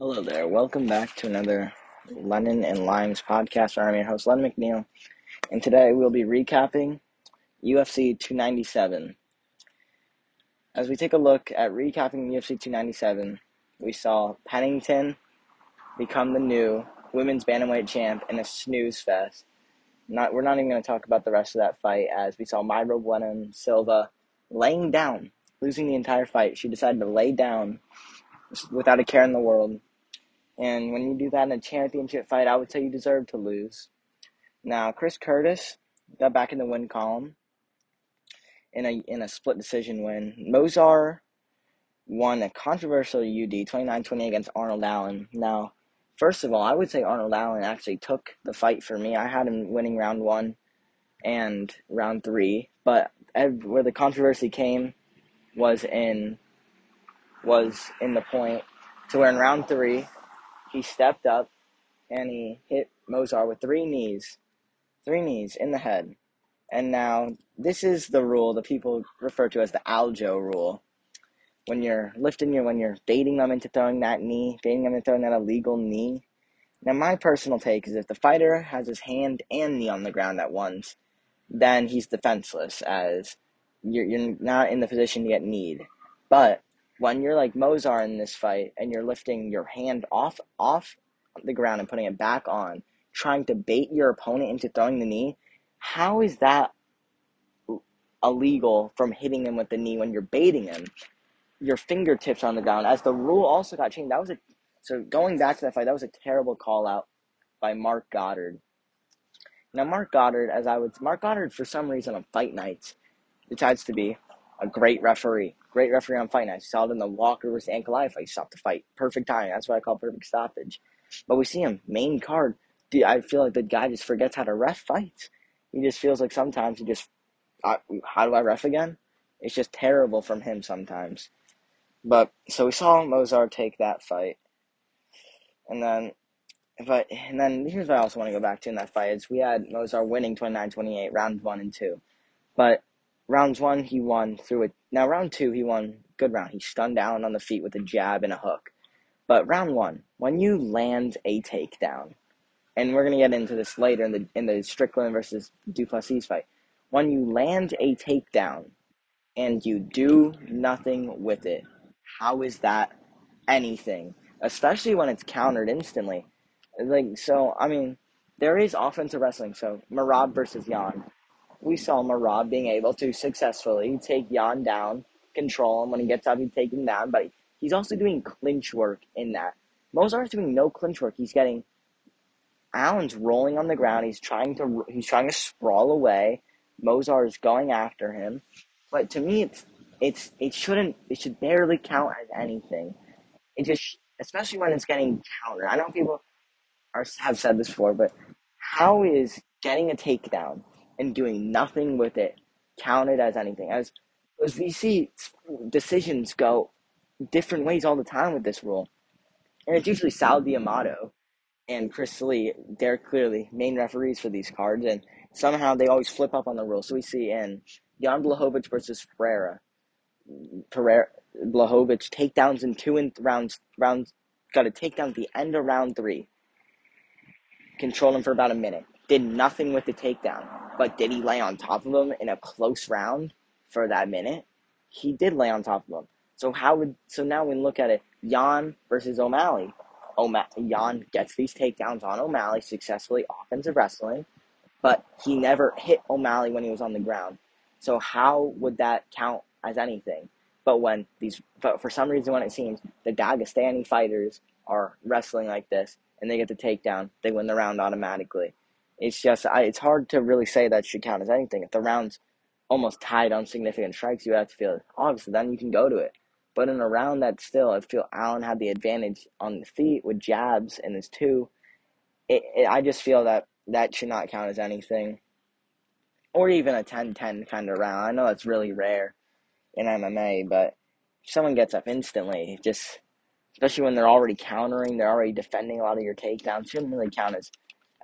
Hello there. Welcome back to another Lennon and Limes podcast. I'm your host, Len McNeil, and today we'll be recapping UFC 297. As we take a look at recapping UFC 297, we saw Pennington become the new women's bantamweight champ in a snooze fest. Not, we're not even going to talk about the rest of that fight, as we saw Mayra Bueno Silva laying down, losing the entire fight. She decided to lay down without a care in the world and when you do that in a championship fight, I would say you deserve to lose. Now, Chris Curtis got back in the win column in a in a split decision win. Movsar won a controversial UD 29-20 against Arnold Allen. Now, first of all, I would say Arnold Allen actually took the fight for me. I had him winning round one and round three, but where the controversy came was in was in the point to where in round three he stepped up and he hit Movsar with three knees, three knees in the head. And now this is the rule that people refer to as the Aljo rule. When you're lifting your, when you're baiting them into throwing that knee, baiting them into throwing that illegal knee. Now, my personal take is if the fighter has his hand and knee on the ground at once, then he's defenseless, as you're, you're not in the position to get kneed. But when you're like Movsar in this fight and you're lifting your hand off off the ground and putting it back on, trying to bait your opponent into throwing the knee, how is that illegal from hitting him with the knee when you're baiting him? Your fingertips on the ground. As the rule also got changed, that was a so going back to that fight, that was a terrible call out by Marc Goddard. Now Marc Goddard, as I would Marc Goddard for some reason on fight nights decides to be a great referee. Great referee on fight night. Saw it in the Walker versus Ankalaev fight. He stopped the fight. Perfect timing. That's what I call perfect stoppage. But we see him, main card. Dude, I feel like the guy just forgets how to ref fights. He just feels like sometimes he just, uh, how do I ref again? It's just terrible from him sometimes. But, so we saw Movsar take that fight. And then, I, and then here's what I also want to go back to in that fight is we had Movsar winning 29-28, round one and two. But rounds one, he won through it. Now, round two, he won good round. He stunned down on the feet with a jab and a hook. But round one, when you land a takedown, and we're gonna get into this later in the in the Strickland versus Du Plessis fight, when you land a takedown and you do nothing with it, how is that anything? Especially when it's countered instantly. Like so, I mean, there is offensive wrestling. So Merab versus Yan we saw Merab being able to successfully take Yan down, control him when he gets up, he take him down, but he's also doing clinch work in that. Movsar's doing no clinch work. He's getting Allen's rolling on the ground. He's trying to he's trying to sprawl away. Movsar is going after him, but to me, it's it's it shouldn't it should barely count as anything. It just especially when it's getting countered. I know people are have said this before, but how is getting a takedown and doing nothing with it counted as anything. As as we see decisions go different ways all the time with this rule. And it's usually Sal D'Amato and Chris Lee, they're clearly main referees for these cards, and somehow they always flip up on the rule. So we see in Jan Blachowicz versus Pereira, Pereira Blachowicz takedowns in two and rounds rounds got a takedown at the end of round three. Controlled him for about a minute did nothing with the takedown. But did he lay on top of him in a close round for that minute? He did lay on top of him. So how would so now we look at it, Yan versus O'Malley. O'Ma- Yan gets these takedowns on O'Malley successfully, offensive wrestling, but he never hit O'Malley when he was on the ground. So how would that count as anything? But when these, but for some reason, when it seems the Dagestani fighters are wrestling like this and they get the takedown, they win the round automatically. It's just I, it's hard to really say that should count as anything. If the round's almost tied on significant strikes, you have to feel obviously then you can go to it. But in a round that still, I feel Allen had the advantage on the feet with jabs and his two. It, it, I just feel that that should not count as anything, or even a 10-10 kind of round. I know that's really rare in MMA, but if someone gets up instantly, just especially when they're already countering, they're already defending a lot of your takedowns, shouldn't really count as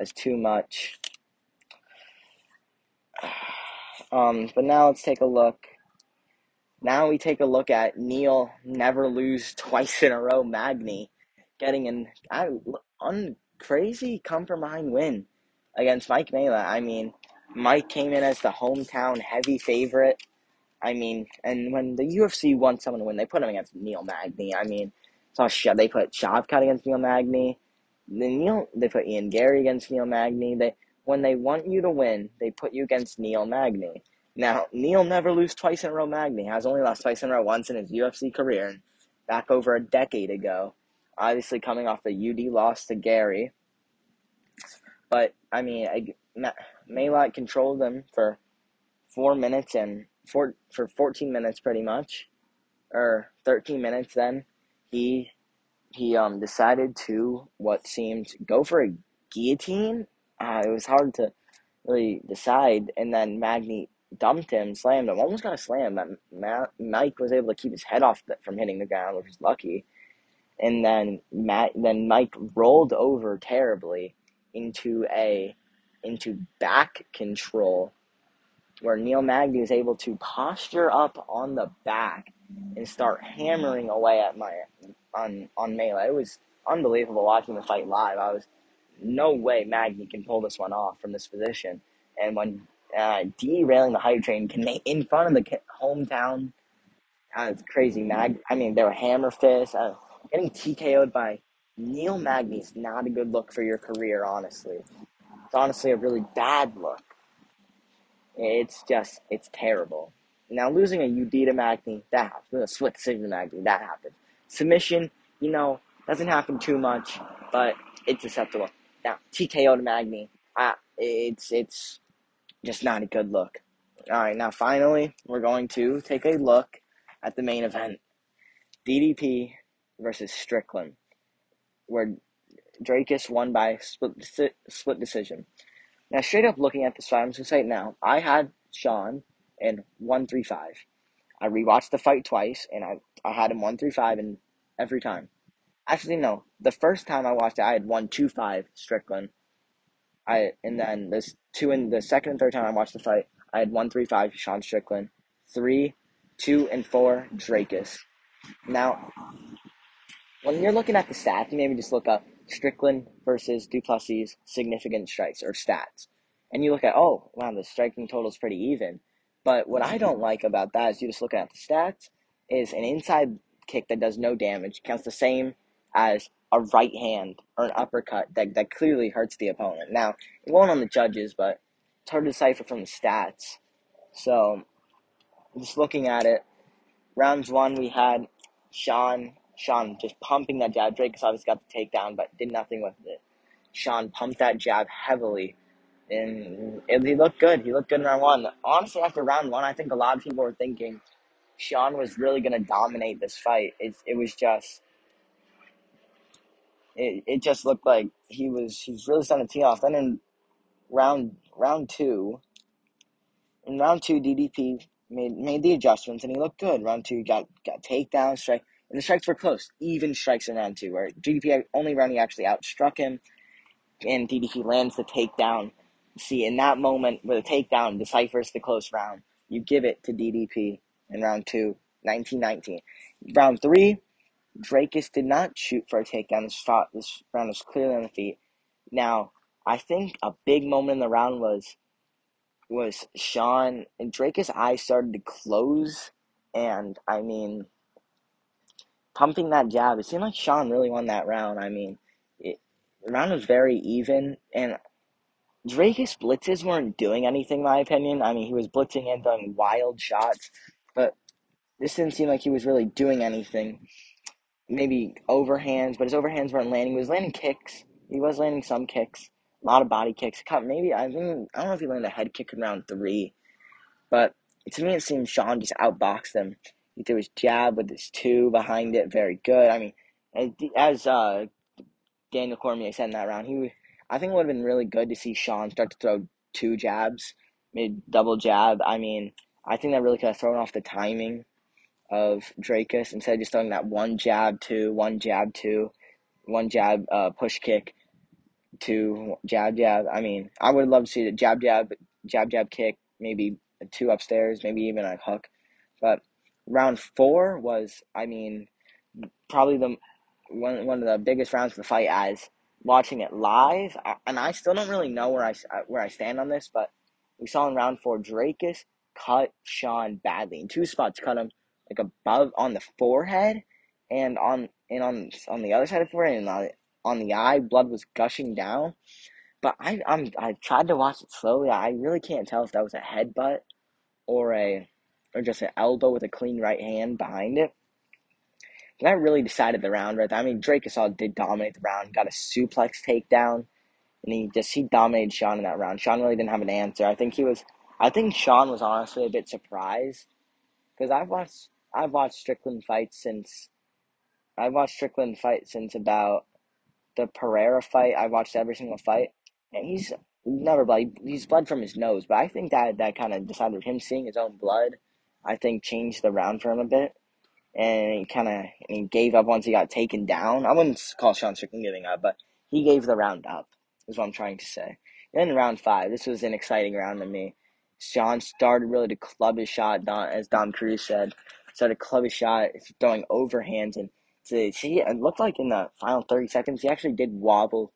as too much. Um, but now let's take a look. Now we take a look at Neil never lose twice in a row Magny getting an un, crazy come from behind win against Mike Malott. I mean, Mike came in as the hometown heavy favorite. I mean, and when the UFC wants someone to win, they put him against Neil Magny. I mean, all shit. They put Shavkat against Neil Magny. Neil, they put Ian Garry against Neil Magny. They when they want you to win, they put you against Neil Magny. Now, Neil never lose twice in a row. Magny has only lost twice in a row once in his UFC career, back over a decade ago. Obviously, coming off the UD loss to Garry, But I mean, I, Malott controlled them for four minutes and four for fourteen minutes, pretty much, or thirteen minutes. Then he he um decided to what seemed go for a guillotine. Uh, it was hard to really decide, and then Magny dumped him, slammed him, almost got a slam. That Ma- Mike was able to keep his head off the, from hitting the ground, which was lucky. And then Matt, then Mike rolled over terribly into a into back control, where Neil Magny was able to posture up on the back and start hammering away at my on on Malott. It was unbelievable watching the fight live. I was no way Magny can pull this one off from this position. And when uh, derailing the hype train in front of the hometown, uh, it's crazy. Mag, I mean, they were hammer fists. Uh, getting TKO'd by Neil Magny is not a good look for your career, honestly. It's honestly a really bad look. It's just, it's terrible. Now, losing a UD to Magny, that happens. A split decision to Magny, that happens. Submission, you know, doesn't happen too much, but it's acceptable. Now, TKO to Magny, uh, it's, it's just not a good look. All right, now finally, we're going to take a look at the main event DDP versus Strickland, where Dricus won by split, split decision. Now, straight up looking at this fight, I'm just going to say it now. I had Sean in 135. I rewatched the fight twice, and I, I had him 135 and every time. Actually, no. The first time I watched it, I had 125 Strickland. I And then this two in the second and third time I watched the fight, I had 135 Sean Strickland. Three, two, and four Dricus. Now, when you're looking at the stats, you maybe just look up Strickland versus Du Plessis significant strikes or stats. And you look at, oh, wow, the striking total is pretty even. But what I mm-hmm. don't like about that is you just look at the stats, is an inside kick that does no damage counts the same as a right hand or an uppercut that, that clearly hurts the opponent. Now, it won't on the judges, but it's hard to decipher from the stats. So, just looking at it, rounds one, we had Sean Sean just pumping that jab. Drake obviously got the takedown, but did nothing with it. Sean pumped that jab heavily, and it, he looked good. He looked good in round one. Honestly, after round one, I think a lot of people were thinking Sean was really going to dominate this fight. It, it was just. It, it just looked like he was he was really starting to tee off. Then in round round two, in round two, DDP made made the adjustments and he looked good. Round two, got got takedown, strike, and the strikes were close, even strikes in round two, where DDP only round he actually outstruck him, and DDP lands the takedown. See, in that moment where the takedown deciphers the close round, you give it to DDP in round two, 1919. Round three, Dricus did not shoot for a takedown. This, shot, this round was clearly on the feet. Now, I think a big moment in the round was was Sean and Dricus' eyes started to close, and I mean, pumping that jab, it seemed like Sean really won that round. I mean, it, the round was very even, and Dricus' blitzes weren't doing anything, in my opinion. I mean, he was blitzing and throwing wild shots, but this didn't seem like he was really doing anything. Maybe overhands, but his overhands weren't landing. He was landing kicks. He was landing some kicks, a lot of body kicks. Maybe I think I don't know if he landed a head kick in round three, but to me it seemed Sean just outboxed him. He threw his jab with his two behind it, very good. I mean, as uh, Daniel Cormier said in that round, he I think it would have been really good to see Sean start to throw two jabs, maybe double jab. I mean, I think that really could have thrown off the timing of Dricus instead of just throwing that one jab, two, one jab, two, one jab, uh, push kick, two, jab, jab. I mean, I would love to see the jab, jab, jab, jab kick, maybe two upstairs, maybe even a hook. But round four was, I mean, probably the one one of the biggest rounds of the fight as watching it live, and I still don't really know where I where I stand on this, but we saw in round four Dricus cut Sean badly in two spots, cut him like above on the forehead and on and on on the other side of the forehead and on, on the eye, blood was gushing down. But I I'm I tried to watch it slowly. I really can't tell if that was a headbutt or a or just an elbow with a clean right hand behind it. That really decided the round right there. I mean, Dricus did dominate the round, got a suplex takedown, and he just he dominated Sean in that round. Sean really didn't have an answer. I think he was. I think Sean was honestly a bit surprised because I've watched I've watched Strickland fight since I've watched Strickland fight since about the Pereira fight. I've watched every single fight, and he's never bled. He's bled from his nose, but I think that that kind of decided him seeing his own blood. I think changed the round for him a bit, and he kind of he gave up once he got taken down. I wouldn't call Sean Strickland giving up, but he gave the round up. Is what I'm trying to say. Then round five, this was an exciting round to me. Sean started really to club his shot, Don, as Dom Cruz said. Started club his shot, throwing overhands, and to see it looked like in the final 30 seconds, he actually did wobble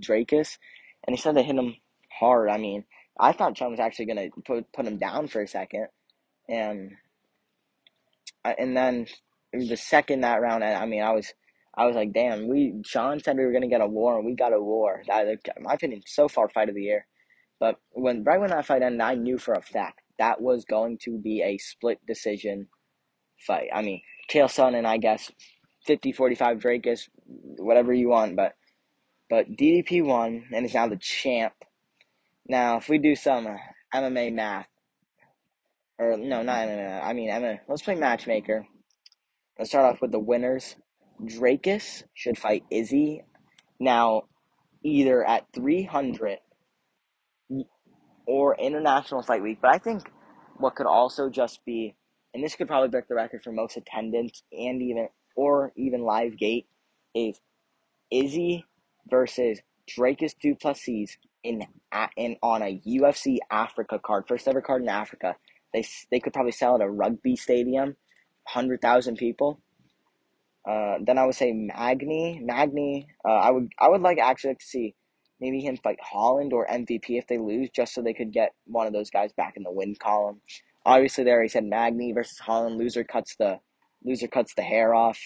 Dricus, and he said to hit him hard. I mean, I thought Sean was actually going to put, put him down for a second, and and then the second that round, I mean, I was I was like, damn, we Sean said we were gonna get a war, and we got a war. That, in my opinion, so far fight of the year. But when right when that fight ended, I knew for a fact that was going to be a split decision fight. I mean, Chael Sonnen, I guess 50-45 Dricus, whatever you want, but but DDP won and is now the champ. Now, if we do some MMA math, or no, not MMA, I mean MMA. Let's play matchmaker. Let's start off with the winners. Dricus should fight Izzy now, either at 300 or International Fight Week. But I think what could also just be, and this could probably break the record for most attendance and even or even live gate, is Izzy versus Dricus Du Plessis in in on a UFC Africa card, first ever card in Africa. They they could probably sell at a rugby stadium, hundred thousand people. Uh, then I would say Magny. Magny, uh, I would I would like actually to see maybe him fight Holland or MVP if they lose, just so they could get one of those guys back in the win column. Obviously, there he said Magny versus Holland. Loser cuts the loser cuts the hair off.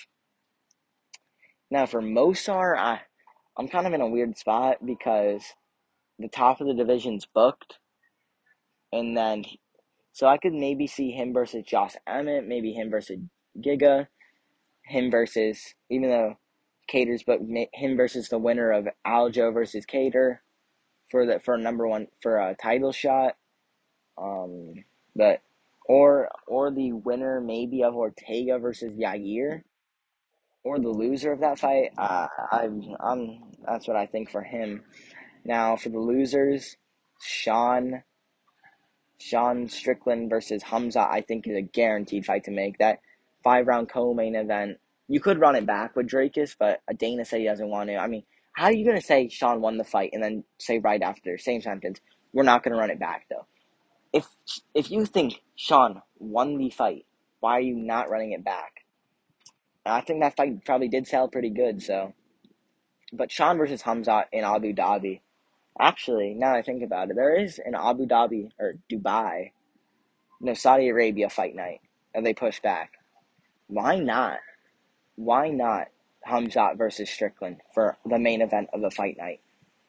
Now for Movsar, I I'm kind of in a weird spot because the top of the division's booked, and then so I could maybe see him versus Josh Emmett, maybe him versus Giga, him versus even though Kattar's, but him versus the winner of Aljo versus Kattar for the for number one for a title shot. Um, but or or the winner maybe of Ortega versus Yair, or the loser of that fight. Uh, I'm I'm that's what I think for him. Now for the losers, Sean. Sean Strickland versus Hamza, I think is a guaranteed fight to make. That five round co main event you could run it back with Dricus, but Dana said he doesn't want to. I mean, how are you going to say Sean won the fight and then say right after, same sentence, we're not going to run it back, though? If, if you think Sean won the fight, why are you not running it back? And I think that fight probably did sell pretty good, so. But Sean versus Hamzat in Abu Dhabi. Actually, now I think about it, there is an Abu Dhabi, or Dubai, no, Saudi Arabia fight night, and they push back. Why not? why not Hamzat versus Strickland for the main event of the fight night?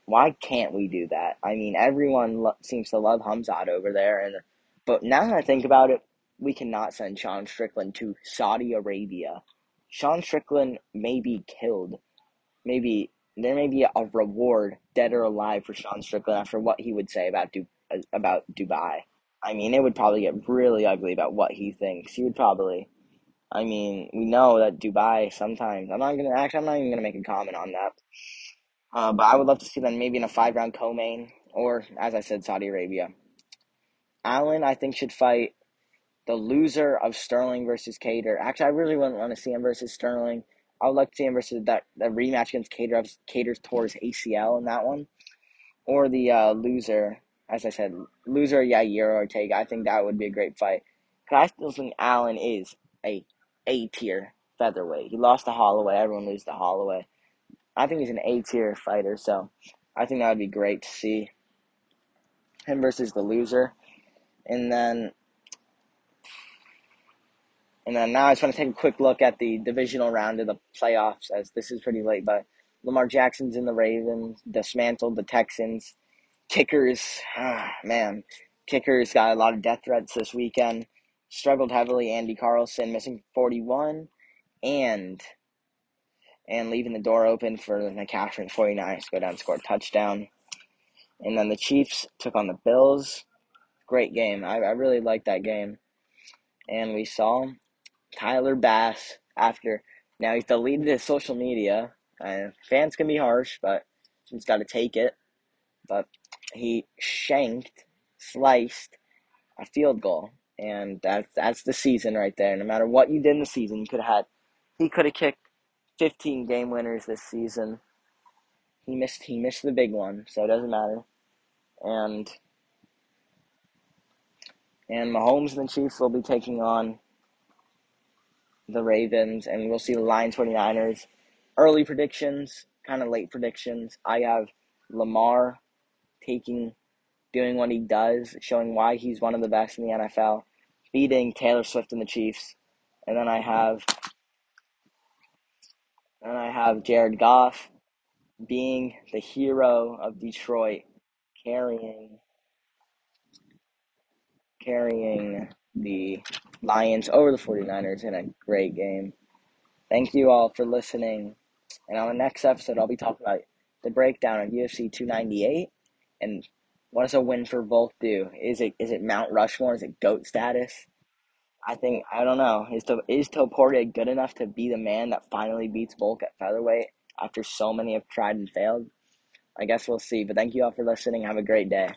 Why can't we do that? I mean, everyone lo- seems to love Hamzat over there, and but now that I think about it, we cannot send Sean Strickland to Saudi Arabia. Sean Strickland may be killed. Maybe there may be a reward, dead or alive, for Sean Strickland after what he would say about du- about Dubai. I mean, it would probably get really ugly about what he thinks. He would probably I mean, we know that Dubai sometimes. I'm not gonna actually. I'm not even gonna make a comment on that. Uh, but I would love to see them maybe in a five round co-main, or as I said, Saudi Arabia. Allen, I think, should fight the loser of Sterling versus Kattar. Actually, I really wouldn't want to see him versus Sterling. I would like to see him versus that, that rematch against Kattar. Kattar's towards ACL in that one, or the uh, loser, as I said, loser Yair Ortega. I think that would be a great fight. Cause I still think Allen is a a tier featherweight. He lost to Holloway. Everyone loses to Holloway. I think he's an A tier fighter, so I think that would be great to see him versus the loser. And then and then now I just want to take a quick look at the divisional round of the playoffs as this is pretty late, but Lamar Jackson's in the Ravens, dismantled the Texans. Kickers, ah, man, kickers got a lot of death threats this weekend. Struggled heavily. Anders Carlson missing 41 and and leaving the door open for McCaffrey 49ers to go down and score a touchdown. And then the Chiefs took on the Bills. Great game. I, I really liked that game. And we saw Tyler Bass after now he's deleted his social media. Fans can be harsh, but he's got to take it. But he shanked, sliced a field goal, and that's that's the season right there. No matter what you did in the season, you could have had. He could have kicked 15 game winners this season. He missed he missed the big one, so it doesn't matter. And and Mahomes and the Chiefs will be taking on the Ravens, and we'll see the Lions 49ers. Early predictions, kind of late predictions. I have Lamar taking, doing what he does, showing why he's one of the best in the NFL, beating Taylor Swift and the Chiefs. And then I have, and I have Jared Goff being the hero of Detroit, carrying, carrying the Lions over the 49ers in a great game. Thank you all for listening. And on the next episode, I'll be talking about the breakdown of UFC 298 and what does a win for Volk do? Is it is it Mount Rushmore? Is it GOAT status? I think I don't know. Is to, is Topuria good enough to be the man that finally beats Volk at featherweight after so many have tried and failed? I guess we'll see. But thank you all for listening. Have a great day.